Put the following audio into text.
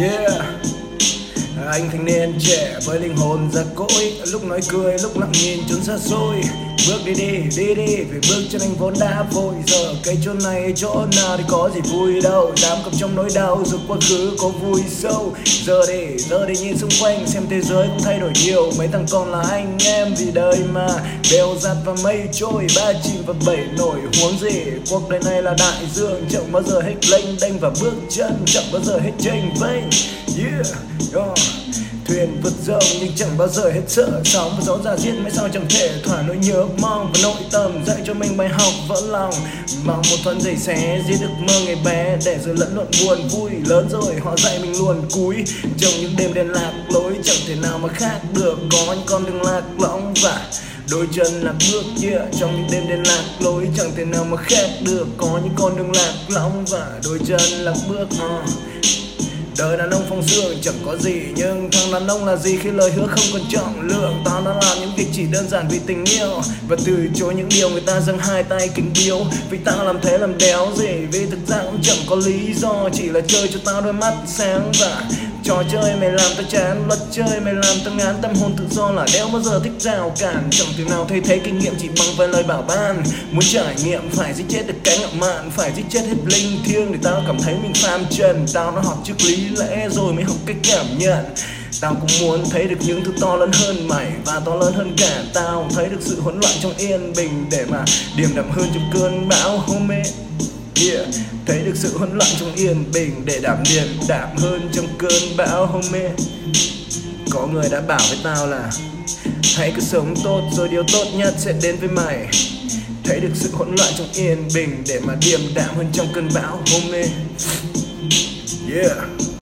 Yeah. Anh thanh niên trẻ với linh hồn già cỗi. Lúc nói cười, lúc lặng nhìn trốn xa xôi. Bước đi đi đi đi, vì bước chân anh vốn đã vội. Giờ cái chỗ này, chỗ nào thì có gì vui đâu. Dám cầm trong nỗi đau, dù quá khứ có vui sâu. Giờ đi giờ đi nhìn xung quanh, xem thế giới cũng thay đổi nhiều. Mấy thằng con là anh em vì đời mà. Đều giặt và mây trôi, ba chìm và bảy nổi huống gì, cuộc đời này là đại dương. Chẳng bao giờ hết lênh đênh và bước chân chẳng bao giờ hết chênh vênh. Yeah yeah vượt rộng nhưng chẳng bao giờ hết sợ. Sóng và gió ra giết mãi sao chẳng thể thỏa nỗi nhớ mong. Và nội tâm dạy cho mình bài học vỡ lòng. Mong một thoáng giày xé giết được mơ ngày bé. Để rồi lẫn lộn buồn vui lớn rồi họ dạy mình luôn. Cúi trong những đêm đen lạc lối, chẳng thể nào mà khác được. Có những con đường lạc lõng và đôi chân lạc bước yeah. trong những đêm đen lạc lối, chẳng thể nào mà khác được. Có những con đường lạc lõng và đôi chân lạc bước uh. Đời đàn ông phong dương chẳng có gì, Nhưng thằng đàn ông là gì khi lời hứa không còn trọng lượng? Tao đã làm những việc chỉ đơn giản vì tình yêu, Và từ chối những điều người ta dâng hai tay kính biếu Vì tao làm thế làm đéo gì? Vì thực ra chẳng có lý do, Chỉ là chơi cho tao đôi mắt sáng và Trò chơi mày làm tao chán, Luật chơi mày làm tao ngán. Tâm hồn tự do là đéo bao giờ thích rào cản. Chẳng thể nào thay thế kinh nghiệm chỉ bằng vài lời bảo ban. Muốn trải nghiệm, phải giết chết được cái ngạo mạn. Phải giết chết hết linh thiêng Để tao cảm thấy mình phàm trần. Tao đã học trước lý lẽ rồi mới học cách cảm nhận. Tao cũng muốn thấy được những thứ to lớn hơn mày Và to lớn hơn cả tao. Thấy được sự hỗn loạn trong yên bình Để mà điềm đạm hơn trong cơn bão. Homie Yeah, thấy được sự hỗn loạn trong yên bình để đảm điềm đạm hơn trong cơn bão homie có người đã bảo với tao là hãy cứ sống tốt rồi điều tốt nhất sẽ đến với mày. Thấy được sự hỗn loạn trong yên bình để mà điềm đạm hơn trong cơn bão homie yeah.